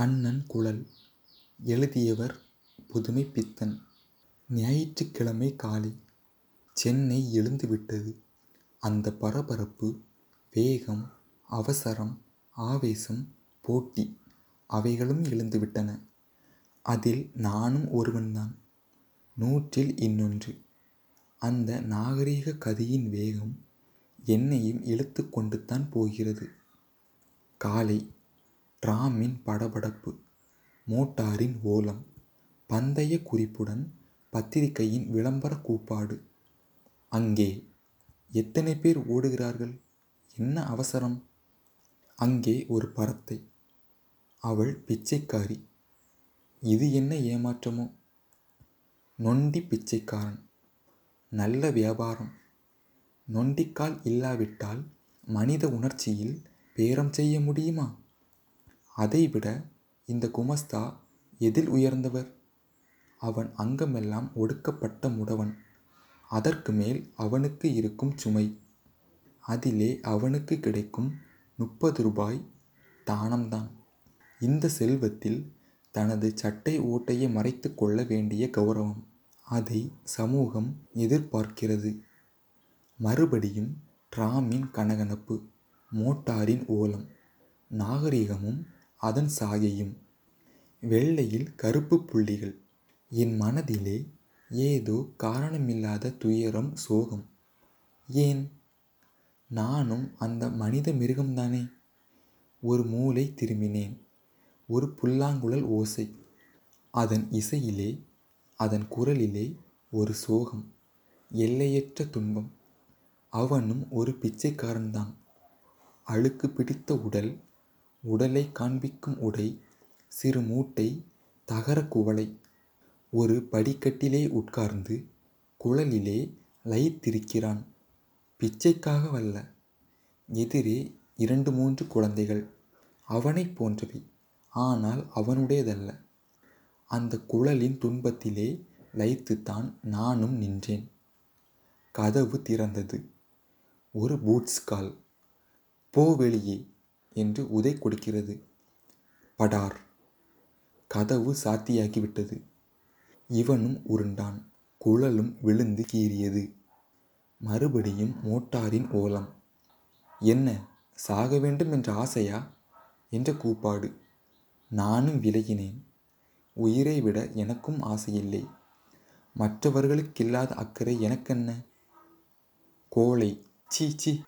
கண்ணன் குழல் எழுதியவர் புதுமை பித்தன் ஞாயிற்றுக்கிழமை காலை சென்னை எழுந்துவிட்டது. அந்த பரபரப்பு வேகம் அவசரம் ஆவேசம் போட்டி அவைகளும் எழுந்துவிட்டன. அதில் நானும் ஒருவன்தான். நூற்றில் இன்னொன்று. அந்த நாகரீக கதையின் வேகம் என்னையும் இழுத்து கொண்டுத்தான் போகிறது. காலை டிராமின் படபடப்பு. மோட்டாரின் ஓலம். பந்தய குறிப்புடன் பத்திரிகையின் விளம்பர கூப்பாடு. அங்கே எத்தனை பேர் ஓடுகிறார்கள்? என்ன அவசரம்? அங்கே ஒரு பரத்தை. அவள் பிச்சைக்காரி. இது என்ன ஏமாற்றமோ? நொண்டி பிச்சைக்காரன். நல்ல வியாபாரம். நொண்டிக்கால் இல்லாவிட்டால் மனித உணர்ச்சியில் பேரம் செய்ய முடியுமா? அதைவிட இந்த குமஸ்தா எதில் உயர்ந்தவர்? அவன் அங்கமெல்லாம் ஒடுக்கப்பட்ட முடவன். அதற்கு மேல் அவனுக்கு இருக்கும் சுமை. அதிலே அவனுக்கு கிடைக்கும் முப்பது ரூபாய் தானம்தான். இந்த செல்வத்தில் தனது சட்டை ஓட்டையை மறைத்து கொள்ள வேண்டிய கௌரவம். அதை சமூகம் எதிர்பார்க்கிறது. மறுபடியும் டிராமின் கனகனப்பு மோட்டாரின் ஓலம் நாகரிகமும் அதன் சாயையும். வெள்ளையில் கருப்பு புள்ளிகள். என் மனதிலே ஏதோ காரணமில்லாத துயரம் சோகம். ஏன்? நானும் அந்த மனித மிருகம்தானே? ஒரு மூலை திரும்பினேன். ஒரு புல்லாங்குழல் ஓசை. அதன் இசையிலே அதன் குரலிலே ஒரு சோகம். எல்லையற்ற துன்பம். அவனும் ஒரு பிச்சைக்காரன்தான். அழுக்கு பிடித்த உடல் உடலை காண்பிக்கும் உடை சிறு மூட்டை தகர குவளை. ஒரு படிக்கட்டிலே உட்கார்ந்து குழலிலே லயித்திருக்கிறான் பிச்சைக்காக வல்ல. எதிரே இரண்டு மூன்று குழந்தைகள். அவனைப் போன்றவை. ஆனால் அவனுடையதல்ல. அந்த குழலின் துன்பத்திலே லயித்துத்தான் நானும் நின்றேன். கதவு திறந்தது. ஒரு பூட்ஸ் கால். போ வெளியே. என்று உதை கொடுக்கிறது. படார். கதவு சாத்தியாகிவிட்டது. இவனும் உருண்டான். குழலும் விழுந்து கீறியது. மறுபடியும் மோட்டாரின் ஓலம். என்ன சாக வேண்டும் என்ற ஆசையா? என்ற கூப்பாடு. நானும் விலகினேன். உயிரை விட எனக்கும் ஆசையில்லை. மற்றவர்களுக்கில்லாத அக்கறை எனக்கென்ன? கோழை. சீ சீ.